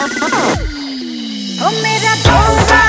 Oh, my God.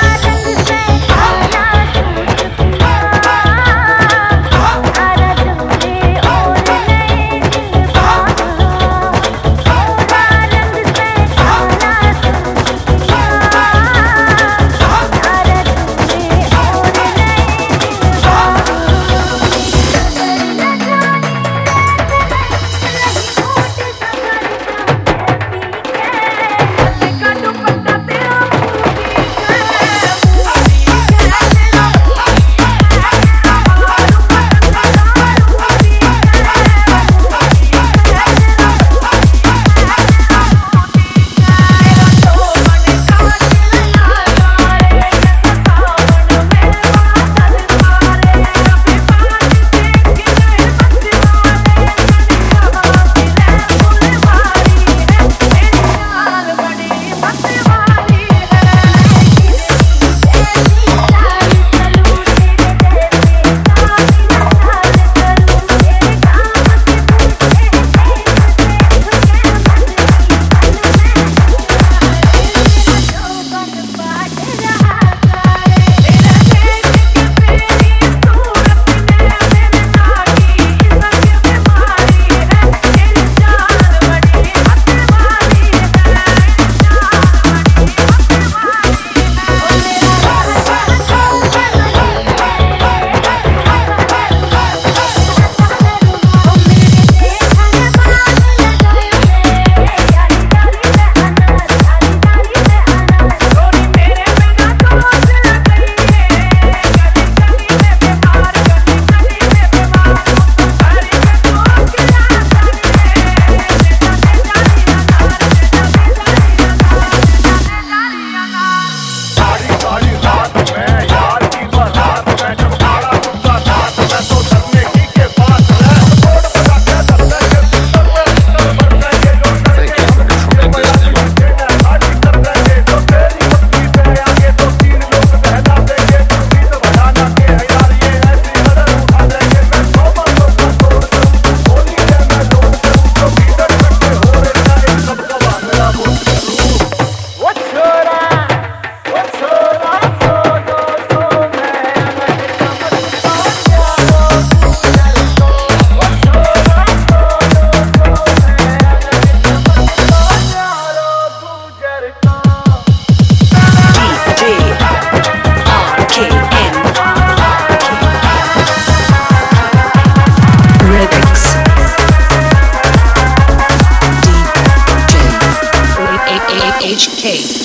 Cage.